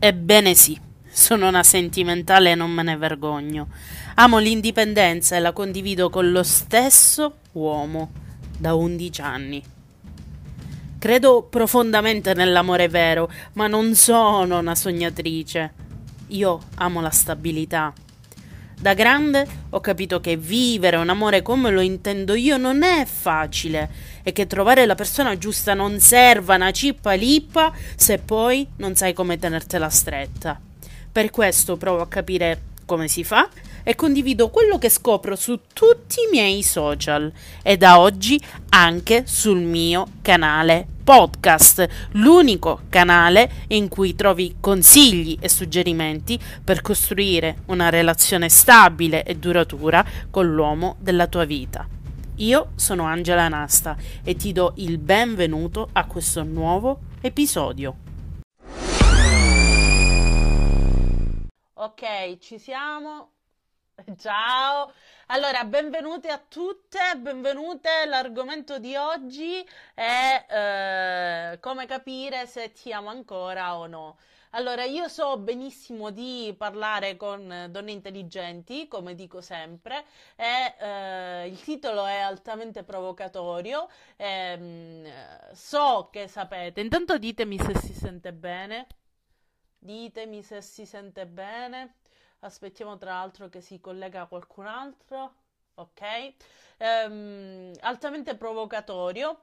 Ebbene sì, sono una sentimentale e non me ne vergogno. Amo l'indipendenza e la condivido con lo stesso uomo da 11 anni. Credo profondamente nell'amore vero, ma non sono una sognatrice. Io amo la stabilità. Da grande ho capito che vivere un amore come lo intendo io non è facile e che trovare la persona giusta non serva una cippa lippa se poi non sai come tenertela stretta. Per questo provo a capire come si fa e condivido quello che scopro su tutti i miei social e da oggi anche sul mio canale podcast, l'unico canale in cui trovi consigli e suggerimenti per costruire una relazione stabile e duratura con l'uomo della tua vita. Io sono Angela Nasta e ti do il benvenuto a questo nuovo episodio. Ok, ci siamo. Ciao, allora benvenute a tutte, benvenute. L'argomento di oggi è eh, come capire se ti amo ancora o no. Allora, io so benissimo di parlare con donne intelligenti, come dico sempre, e eh, il titolo è altamente provocatorio. E, so che sapete, intanto ditemi se si sente bene. Ditemi se si sente bene. Aspettiamo tra l'altro che si collega qualcun altro. Ok. Ehm, altamente provocatorio.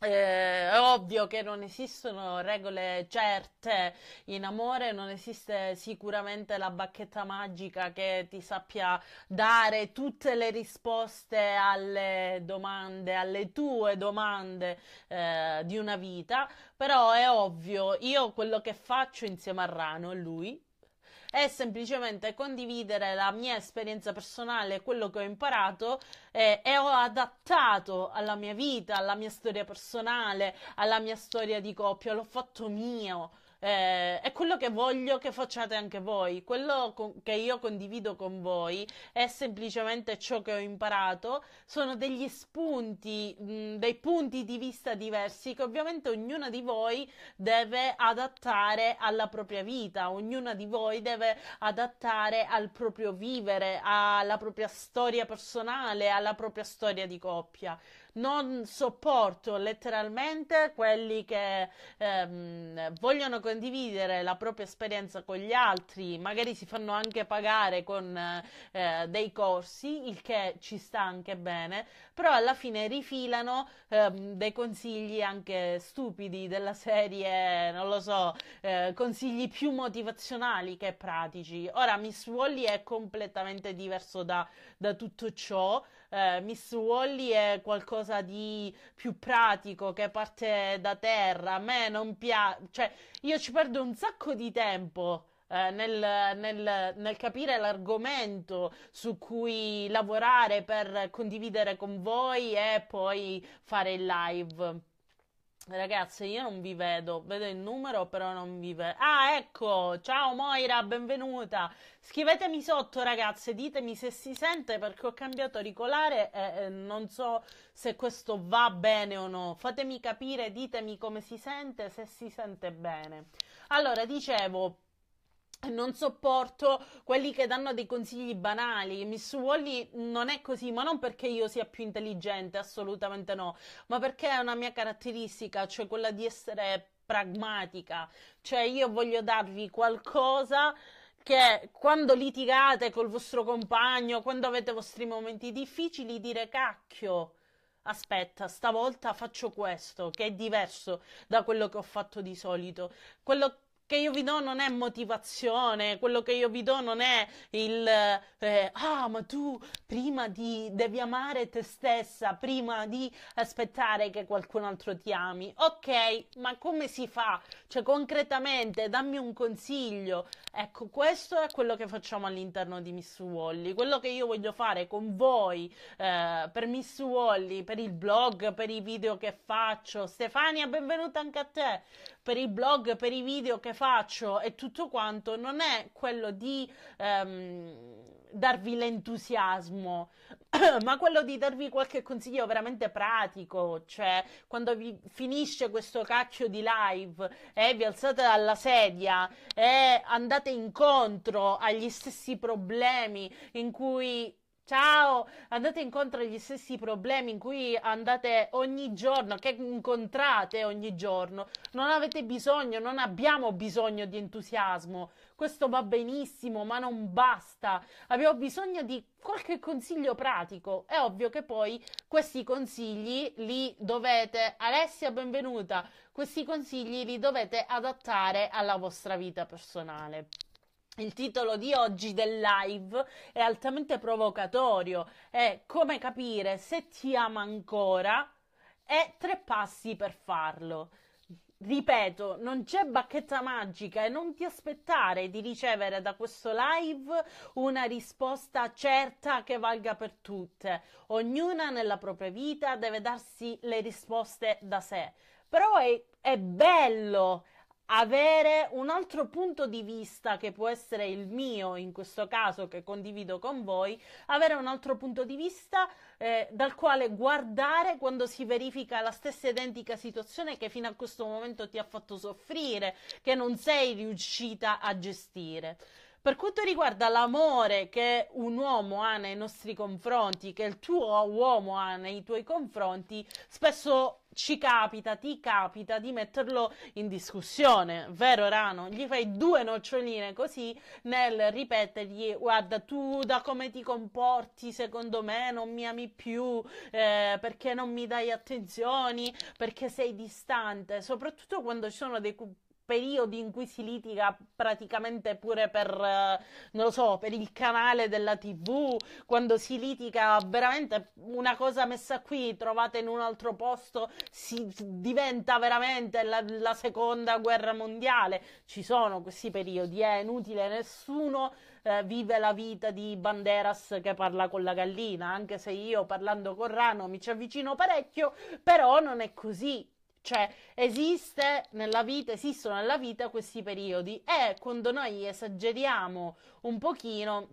Eh, è ovvio che non esistono regole certe in amore, non esiste sicuramente la bacchetta magica che ti sappia dare tutte le risposte alle domande, alle tue domande eh, di una vita, però è ovvio, io quello che faccio insieme a Rano, lui, è semplicemente condividere la mia esperienza personale, quello che ho imparato eh, e ho adattato alla mia vita, alla mia storia personale, alla mia storia di coppia, l'ho fatto mio. Eh, è quello che voglio che facciate anche voi. Quello con- che io condivido con voi è semplicemente ciò che ho imparato. Sono degli spunti, mh, dei punti di vista diversi che ovviamente ognuna di voi deve adattare alla propria vita. Ognuna di voi deve adattare al proprio vivere, alla propria storia personale, alla propria storia di coppia non sopporto letteralmente quelli che ehm, vogliono condividere la propria esperienza con gli altri, magari si fanno anche pagare con eh, dei corsi, il che ci sta anche bene, però alla fine rifilano ehm, dei consigli anche stupidi della serie, non lo so, eh, consigli più motivazionali che pratici. Ora Miss Wally è completamente diverso da, da tutto ciò eh, Miss Wally è qualcosa di più pratico che parte da terra. A me non piace, cioè io ci perdo un sacco di tempo. Eh, nel, nel, nel, capire l'argomento su cui lavorare per condividere con voi e poi fare il live. Ragazzi, io non vi vedo, vedo il numero, però non vi vedo. Ah, ecco! Ciao Moira, benvenuta. Scrivetemi sotto, ragazze, ditemi se si sente perché ho cambiato auricolare e non so se questo va bene o no. Fatemi capire, ditemi come si sente, se si sente bene. Allora, dicevo, non sopporto quelli che danno dei consigli banali. Miss Wally non è così, ma non perché io sia più intelligente, assolutamente no, ma perché è una mia caratteristica, cioè quella di essere pragmatica. Cioè io voglio darvi qualcosa che quando litigate col vostro compagno, quando avete i vostri momenti difficili, dire cacchio. Aspetta, stavolta faccio questo, che è diverso da quello che ho fatto di solito. Quello che io vi do non è motivazione, quello che io vi do non è il eh, ah, ma tu prima di devi amare te stessa, prima di aspettare che qualcun altro ti ami. Ok, ma come si fa? Cioè, concretamente, dammi un consiglio. Ecco, questo è quello che facciamo all'interno di Miss Wally. Quello che io voglio fare con voi eh, per Miss Wally, per il blog, per i video che faccio. Stefania, benvenuta anche a te per il blog, per i video che faccio e tutto quanto non è quello di ehm, darvi l'entusiasmo, ma quello di darvi qualche consiglio veramente pratico, cioè quando vi finisce questo cacchio di live e vi alzate dalla sedia e andate incontro agli stessi problemi in cui Ciao, andate incontro agli stessi problemi in cui andate ogni giorno, che incontrate ogni giorno. Non avete bisogno, non abbiamo bisogno di entusiasmo. Questo va benissimo, ma non basta. Abbiamo bisogno di qualche consiglio pratico. È ovvio che poi questi consigli li dovete, Alessia, benvenuta, questi consigli li dovete adattare alla vostra vita personale. Il titolo di oggi del live è altamente provocatorio, è come capire se ti ama ancora e tre passi per farlo. Ripeto, non c'è bacchetta magica e non ti aspettare di ricevere da questo live una risposta certa che valga per tutte. Ognuna nella propria vita deve darsi le risposte da sé. Però è, è bello avere un altro punto di vista che può essere il mio in questo caso che condivido con voi, avere un altro punto di vista eh, dal quale guardare quando si verifica la stessa identica situazione che fino a questo momento ti ha fatto soffrire, che non sei riuscita a gestire. Per quanto riguarda l'amore che un uomo ha nei nostri confronti, che il tuo uomo ha nei tuoi confronti, spesso ci capita, ti capita di metterlo in discussione, vero Rano? Gli fai due noccioline così nel ripetergli guarda tu da come ti comporti secondo me non mi ami più eh, perché non mi dai attenzioni, perché sei distante, soprattutto quando ci sono dei periodi in cui si litiga praticamente pure per, eh, non lo so, per il canale della TV, quando si litiga veramente una cosa messa qui, trovata in un altro posto, si diventa veramente la, la seconda guerra mondiale. Ci sono questi periodi, è inutile, nessuno eh, vive la vita di Banderas che parla con la gallina, anche se io parlando con Rano mi ci avvicino parecchio, però non è così cioè, esiste nella vita, esistono nella vita questi periodi e quando noi esageriamo un pochino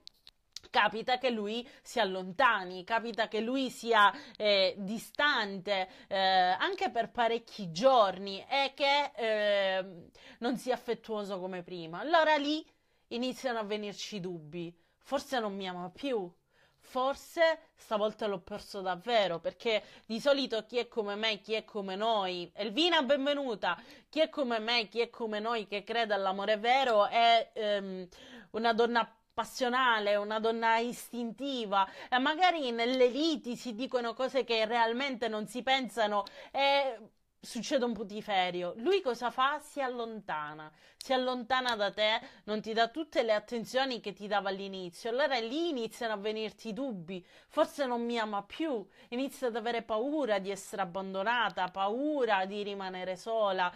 capita che lui si allontani, capita che lui sia eh, distante eh, anche per parecchi giorni e che eh, non sia affettuoso come prima. Allora lì iniziano a venirci dubbi. Forse non mi ama più, forse stavolta l'ho perso davvero perché di solito chi è come me, chi è come noi, Elvina benvenuta, chi è come me, chi è come noi che crede all'amore vero è ehm, una donna passionale, una donna istintiva. E magari nelle liti si dicono cose che realmente non si pensano. E succede un putiferio. Lui cosa fa? Si allontana, si allontana da te, non ti dà tutte le attenzioni che ti dava all'inizio. Allora lì iniziano a venirti dubbi. Forse non mi ama più, inizia ad avere paura di essere abbandonata, paura di rimanere sola.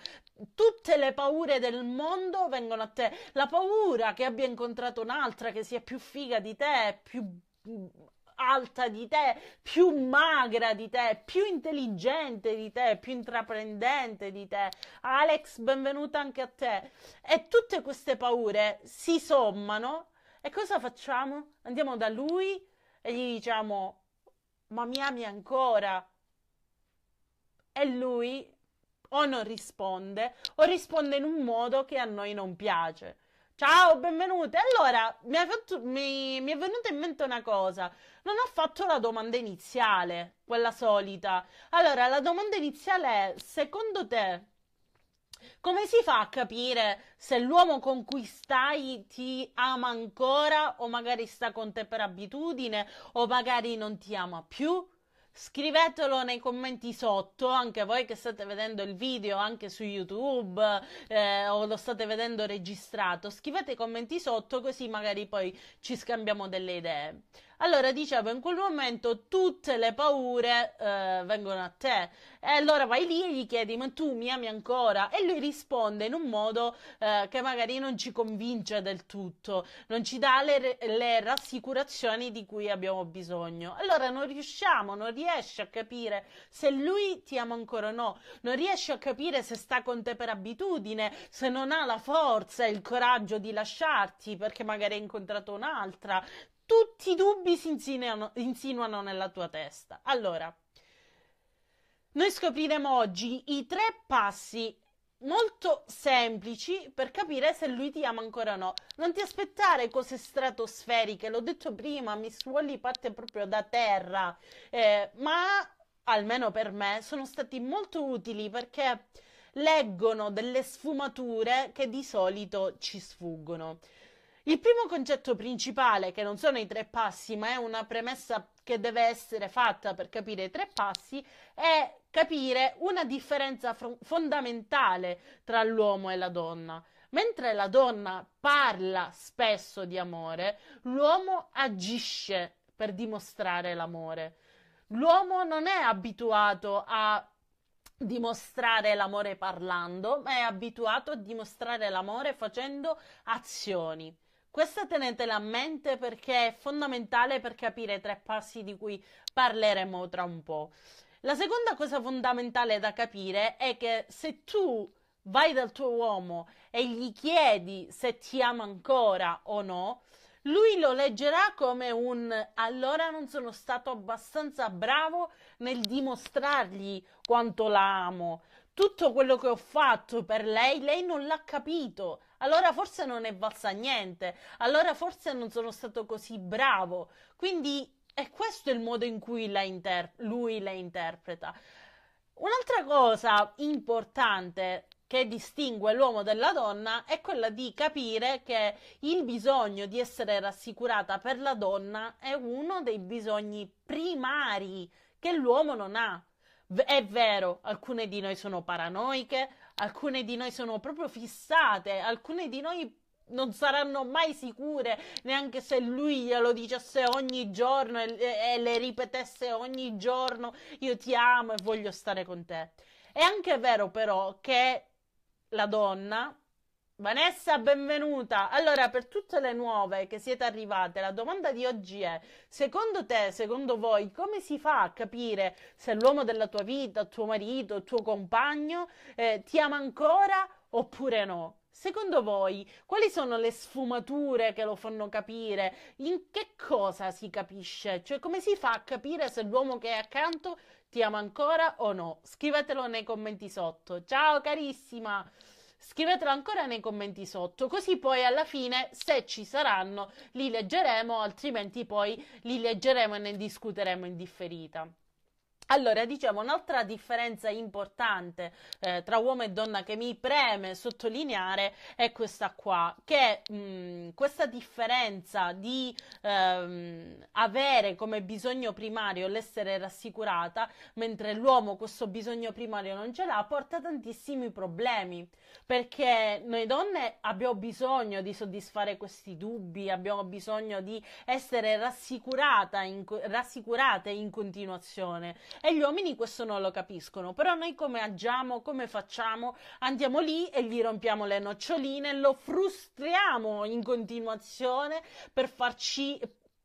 Tutte le paure del mondo vengono a te. La paura che abbia incontrato un'altra che sia più figa di te, più alta di te, più magra di te, più intelligente di te, più intraprendente di te. Alex, benvenuta anche a te. E tutte queste paure si sommano e cosa facciamo? Andiamo da lui e gli diciamo ma mi ami ancora? E lui o non risponde o risponde in un modo che a noi non piace. Ciao, benvenute. Allora, mi è, fatto, mi, mi è, venuta in mente una cosa. Non ho fatto la domanda iniziale, quella solita. Allora, la domanda iniziale è, secondo te, come si fa a capire se l'uomo con cui stai ti ama ancora o magari sta con te per abitudine o magari non ti ama più? Scrivetelo nei commenti sotto, anche voi che state vedendo il video anche su YouTube eh, o lo state vedendo registrato. Scrivete i commenti sotto così magari poi ci scambiamo delle idee. Allora dicevo, in quel momento tutte le paure eh, vengono a te e allora vai lì e gli chiedi, ma tu mi ami ancora? E lui risponde in un modo eh, che magari non ci convince del tutto, non ci dà le, le rassicurazioni di cui abbiamo bisogno. Allora non riusciamo, non riesci a capire se lui ti ama ancora o no, non riesci a capire se sta con te per abitudine, se non ha la forza e il coraggio di lasciarti perché magari hai incontrato un'altra. Tutti i dubbi si insinuano, insinuano nella tua testa. Allora, noi scopriremo oggi i tre passi molto semplici per capire se lui ti ama ancora o no. Non ti aspettare cose stratosferiche, l'ho detto prima, Miss Wally parte proprio da terra, eh, ma almeno per me sono stati molto utili perché leggono delle sfumature che di solito ci sfuggono. Il primo concetto principale, che non sono i tre passi, ma è una premessa che deve essere fatta per capire i tre passi, è capire una differenza fr- fondamentale tra l'uomo e la donna. Mentre la donna parla spesso di amore, l'uomo agisce per dimostrare l'amore. L'uomo non è abituato a dimostrare l'amore parlando, ma è abituato a dimostrare l'amore facendo azioni. Questa tenetela a mente perché è fondamentale per capire i tre passi di cui parleremo tra un po'. La seconda cosa fondamentale da capire è che se tu vai dal tuo uomo e gli chiedi se ti ama ancora o no, lui lo leggerà come un allora non sono stato abbastanza bravo nel dimostrargli quanto la amo. Tutto quello che ho fatto per lei, lei non l'ha capito. Allora forse non è valsa niente. Allora forse non sono stato così bravo. Quindi è questo il modo in cui la inter- lui la interpreta. Un'altra cosa importante che distingue l'uomo dalla donna è quella di capire che il bisogno di essere rassicurata per la donna è uno dei bisogni primari che l'uomo non ha. È vero, alcune di noi sono paranoiche, alcune di noi sono proprio fissate, alcune di noi non saranno mai sicure neanche se lui glielo dicesse ogni giorno e, e, le ripetesse ogni giorno io ti amo e voglio stare con te. È anche vero però che la donna. Vanessa, benvenuta. Allora, per tutte le nuove che siete arrivate, la domanda di oggi è: secondo te, secondo voi, come si fa a capire se l'uomo della tua vita, tuo marito, tuo compagno, eh, ti ama ancora oppure no? Secondo voi, quali sono le sfumature che lo fanno capire? In che cosa si capisce? Cioè, come si fa a capire se l'uomo che è accanto ti ama ancora o no? Scrivetelo nei commenti sotto. Ciao carissima! Scrivetelo ancora nei commenti sotto, così poi alla fine, se ci saranno, li leggeremo, altrimenti poi li leggeremo e ne discuteremo in differita. Allora, diciamo, un'altra differenza importante eh, tra uomo e donna che mi preme sottolineare è questa qua, che mh, mm, questa differenza di ehm, avere come bisogno primario l'essere rassicurata, mentre l'uomo questo bisogno primario non ce l'ha, porta tantissimi problemi, perché noi donne abbiamo bisogno di soddisfare questi dubbi, abbiamo bisogno di essere rassicurate in, rassicurate in continuazione e gli uomini questo non lo capiscono. Però noi come agiamo, come facciamo? Andiamo lì e gli rompiamo le noccioline, lo frustriamo in continuazione per farci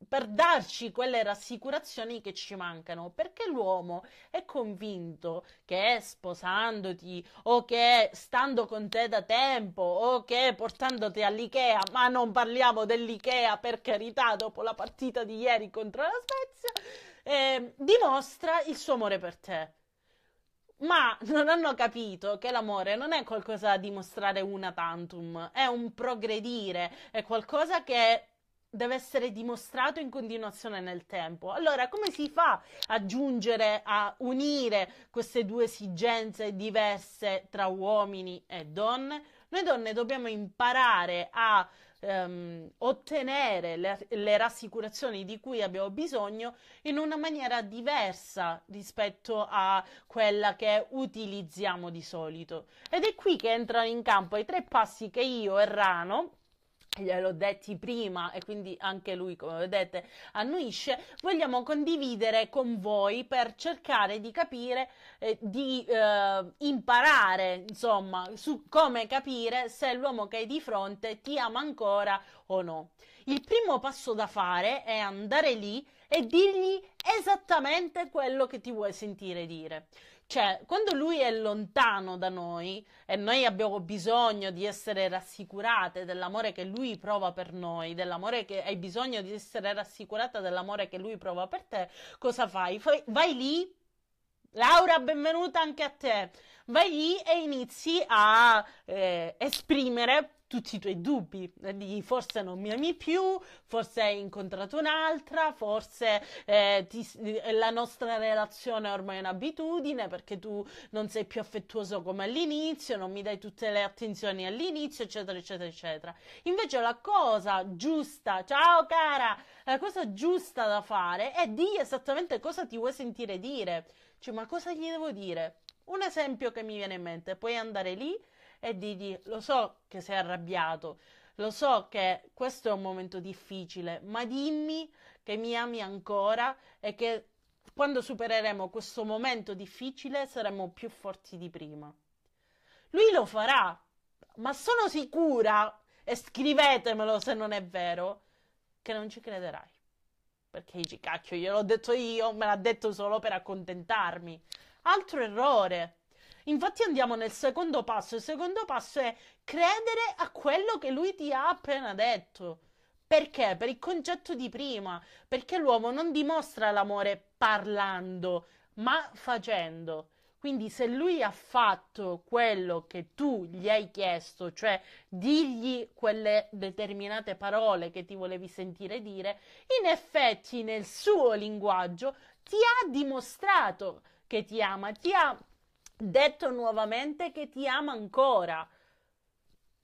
per darci quelle rassicurazioni che ci mancano, perché l'uomo è convinto che sposandoti o che stando con te da tempo o che portandoti all'Ikea, ma non parliamo dell'Ikea per carità dopo la partita di ieri contro la Svezia, eh, dimostra il suo amore per te. Ma non hanno capito che l'amore non è qualcosa da dimostrare una tantum, è un progredire, è qualcosa che deve essere dimostrato in continuazione nel tempo. Allora, come si fa a giungere a unire queste due esigenze diverse tra uomini e donne? Noi donne dobbiamo imparare a ehm, ottenere le, le rassicurazioni di cui abbiamo bisogno in una maniera diversa rispetto a quella che utilizziamo di solito. Ed è qui che entrano in campo i tre passi che io e Rano gliel'ho detti prima e quindi anche lui, come vedete, annuisce, vogliamo condividere con voi per cercare di capire, eh, di eh, imparare, insomma, su come capire se l'uomo che hai di fronte ti ama ancora o no. Il primo passo da fare è andare lì e dirgli esattamente quello che ti vuoi sentire dire. Cioè, quando lui è lontano da noi e noi abbiamo bisogno di essere rassicurate dell'amore che lui prova per noi, dell'amore che hai bisogno di essere rassicurata dell'amore che lui prova per te, cosa fai? Fai vai lì Laura, benvenuta anche a te. Vai lì e inizi a eh, esprimere tutti i tuoi dubbi, di forse non mi ami più, forse hai incontrato un'altra, forse eh, ti, la nostra relazione è ormai un'abitudine perché tu non sei più affettuoso come all'inizio, non mi dai tutte le attenzioni all'inizio, eccetera, eccetera, eccetera. Invece la cosa giusta, ciao cara, la cosa giusta da fare è di esattamente cosa ti vuoi sentire dire. Cioè, ma cosa gli devo dire? Un esempio che mi viene in mente, puoi andare lì e dirgli lo so che sei arrabbiato, lo so che questo è un momento difficile, ma dimmi che mi ami ancora e che quando supereremo questo momento difficile saremo più forti di prima. Lui lo farà, ma sono sicura, e scrivetemelo se non è vero, che non ci crederai. Perché dici, cacchio, gliel'ho detto io, me l'ha detto solo per accontentarmi. Altro errore. Infatti andiamo nel secondo passo. Il secondo passo è credere a quello che lui ti ha appena detto. Perché? Per il concetto di prima. Perché l'uomo non dimostra l'amore parlando, ma facendo. Quindi se lui ha fatto quello che tu gli hai chiesto, cioè digli quelle determinate parole che ti volevi sentire dire, in effetti nel suo linguaggio ti ha dimostrato che ti ama, ti ha detto nuovamente che ti ama ancora.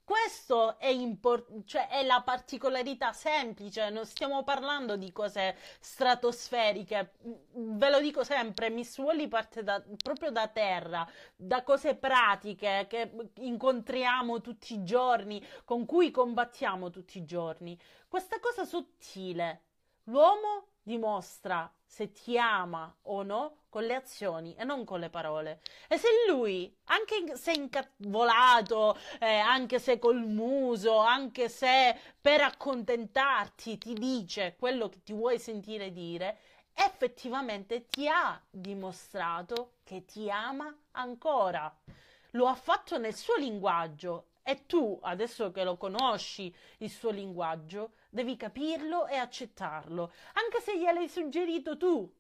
Questo è, import- cioè è la particolarità semplice, non stiamo parlando di cose stratosferiche. Ve lo dico sempre, Miss Wally parte da, proprio da terra, da cose pratiche che incontriamo tutti i giorni, con cui combattiamo tutti i giorni. Questa cosa sottile, l'uomo dimostra se ti ama o no con le azioni e non con le parole. E se lui, anche se incavolato, eh, anche se col muso, anche se per accontentarti ti dice quello che ti vuoi sentire dire, effettivamente ti ha dimostrato che ti ama ancora. Lo ha fatto nel suo linguaggio e tu, adesso che lo conosci il suo linguaggio, devi capirlo e accettarlo, anche se gliel'hai suggerito tu.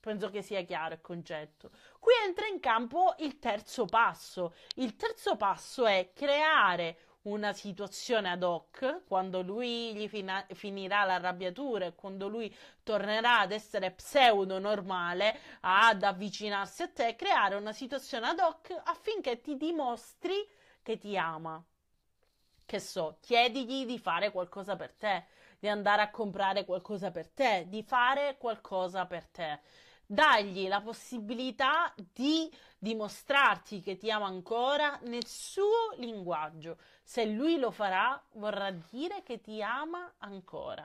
Penso che sia chiaro il concetto. Qui entra in campo il terzo passo. Il terzo passo è creare una situazione ad hoc quando lui gli fina- finirà l'arrabbiatura e quando lui tornerà ad essere pseudo normale ad avvicinarsi a te, creare una situazione ad hoc affinché ti dimostri che ti ama. Che so, chiedigli di fare qualcosa per te, di andare a comprare qualcosa per te, di fare qualcosa per te. Dagli la possibilità di dimostrarti che ti ama ancora nel suo linguaggio. Se lui lo farà, vorrà dire che ti ama ancora.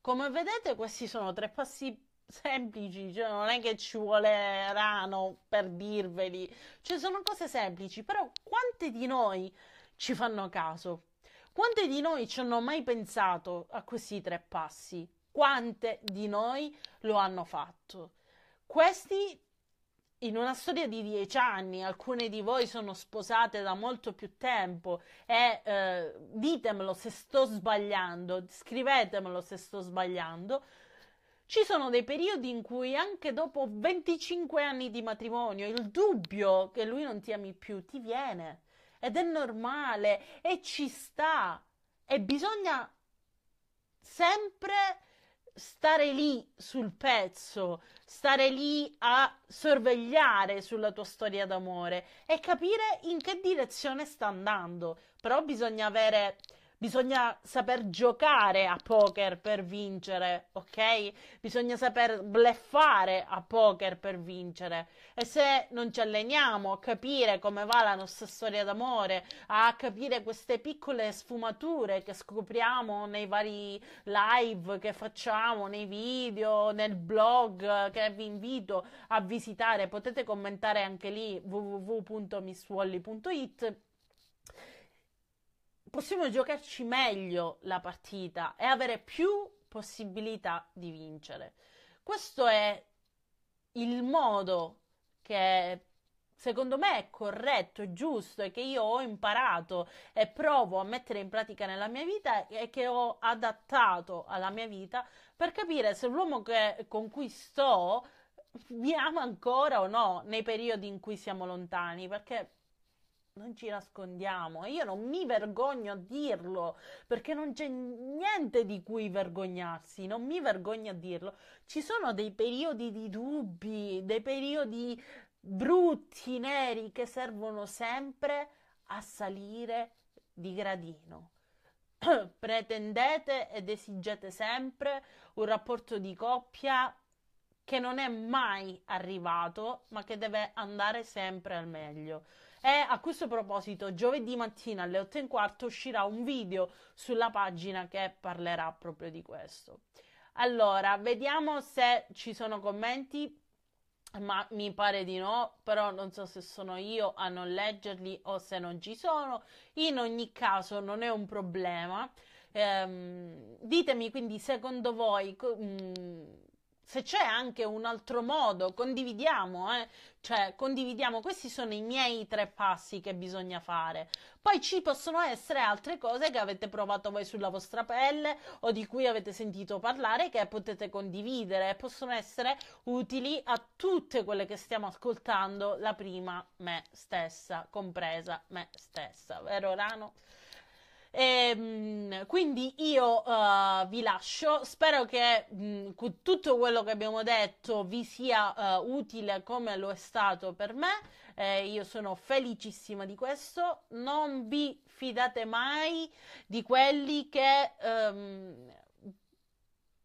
Come vedete, questi sono tre passi semplici, cioè non è che ci vuole rano per dirveli, cioè sono cose semplici, però quante di noi ci fanno caso? Quante di noi ci hanno mai pensato a questi tre passi? Quante di noi lo hanno fatto? Questi in una storia di dieci anni, alcune di voi sono sposate da molto più tempo e eh, ditemelo se sto sbagliando, scrivetemelo se sto sbagliando. Ci sono dei periodi in cui anche dopo 25 anni di matrimonio il dubbio che lui non ti ami più ti viene ed è normale e ci sta e bisogna sempre stare lì sul pezzo, stare lì a sorvegliare sulla tua storia d'amore e capire in che direzione sta andando. Però bisogna avere Bisogna saper giocare a poker per vincere, ok? Bisogna saper bleffare a poker per vincere. E se non ci alleniamo a capire come va la nostra storia d'amore, a capire queste piccole sfumature che scopriamo nei vari live che facciamo, nei video, nel blog che vi invito a visitare, potete commentare anche lì www.misswally.it possiamo giocarci meglio la partita e avere più possibilità di vincere. Questo è il modo che secondo me è corretto, è giusto e che io ho imparato e provo a mettere in pratica nella mia vita e che ho adattato alla mia vita per capire se l'uomo che, con cui sto mi ama ancora o no nei periodi in cui siamo lontani, perché non ci nascondiamo, io non mi vergogno a dirlo perché non c'è niente di cui vergognarsi, non mi vergogno a dirlo. Ci sono dei periodi di dubbi, dei periodi brutti, neri che servono sempre a salire di gradino. Pretendete ed esigete sempre un rapporto di coppia che non è mai arrivato, ma che deve andare sempre al meglio. E a questo proposito, giovedì mattina alle 8 e un quarto uscirà un video sulla pagina che parlerà proprio di questo. Allora, vediamo se ci sono commenti, ma mi pare di no, però non so se sono io a non leggerli o se non ci sono. In ogni caso, non è un problema. Ehm, ditemi quindi, secondo voi, mh, mm, se c'è anche un altro modo, condividiamo, eh? cioè condividiamo, questi sono i miei tre passi che bisogna fare. Poi ci possono essere altre cose che avete provato voi sulla vostra pelle o di cui avete sentito parlare che potete condividere e possono essere utili a tutte quelle che stiamo ascoltando, la prima me stessa, compresa me stessa, vero Rano? E, ehm, quindi io uh, vi lascio, spero che mh, tutto quello che abbiamo detto vi sia uh, utile come lo è stato per me. Eh, io sono felicissima di questo. Non vi fidate mai di quelli che um,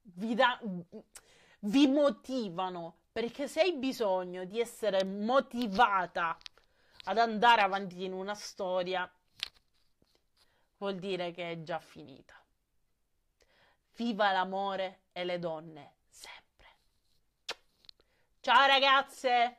vi, da- vi motivano, perché se hai bisogno di essere motivata ad andare avanti in una storia, vuol dire che è già finita. Viva l'amore e le donne sempre. Ciao ragazze!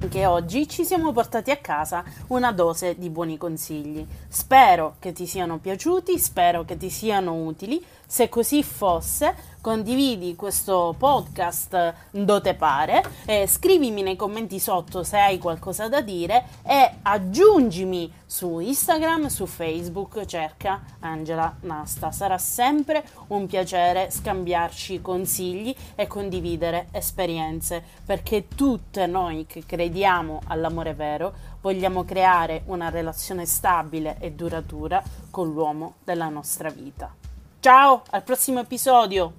Anche oggi ci siamo portati a casa una dose di buoni consigli. Spero che ti siano piaciuti, spero che ti siano utili. Se così fosse, condividi questo podcast dove pare, eh, scrivimi nei commenti sotto se hai qualcosa da dire e aggiungimi su Instagram, su Facebook, cerca Angela Nasta. Sarà sempre un piacere scambiarci consigli e condividere esperienze, perché tutte noi che crediamo all'amore vero vogliamo creare una relazione stabile e duratura con l'uomo della nostra vita. Ciao, al prossimo episodio!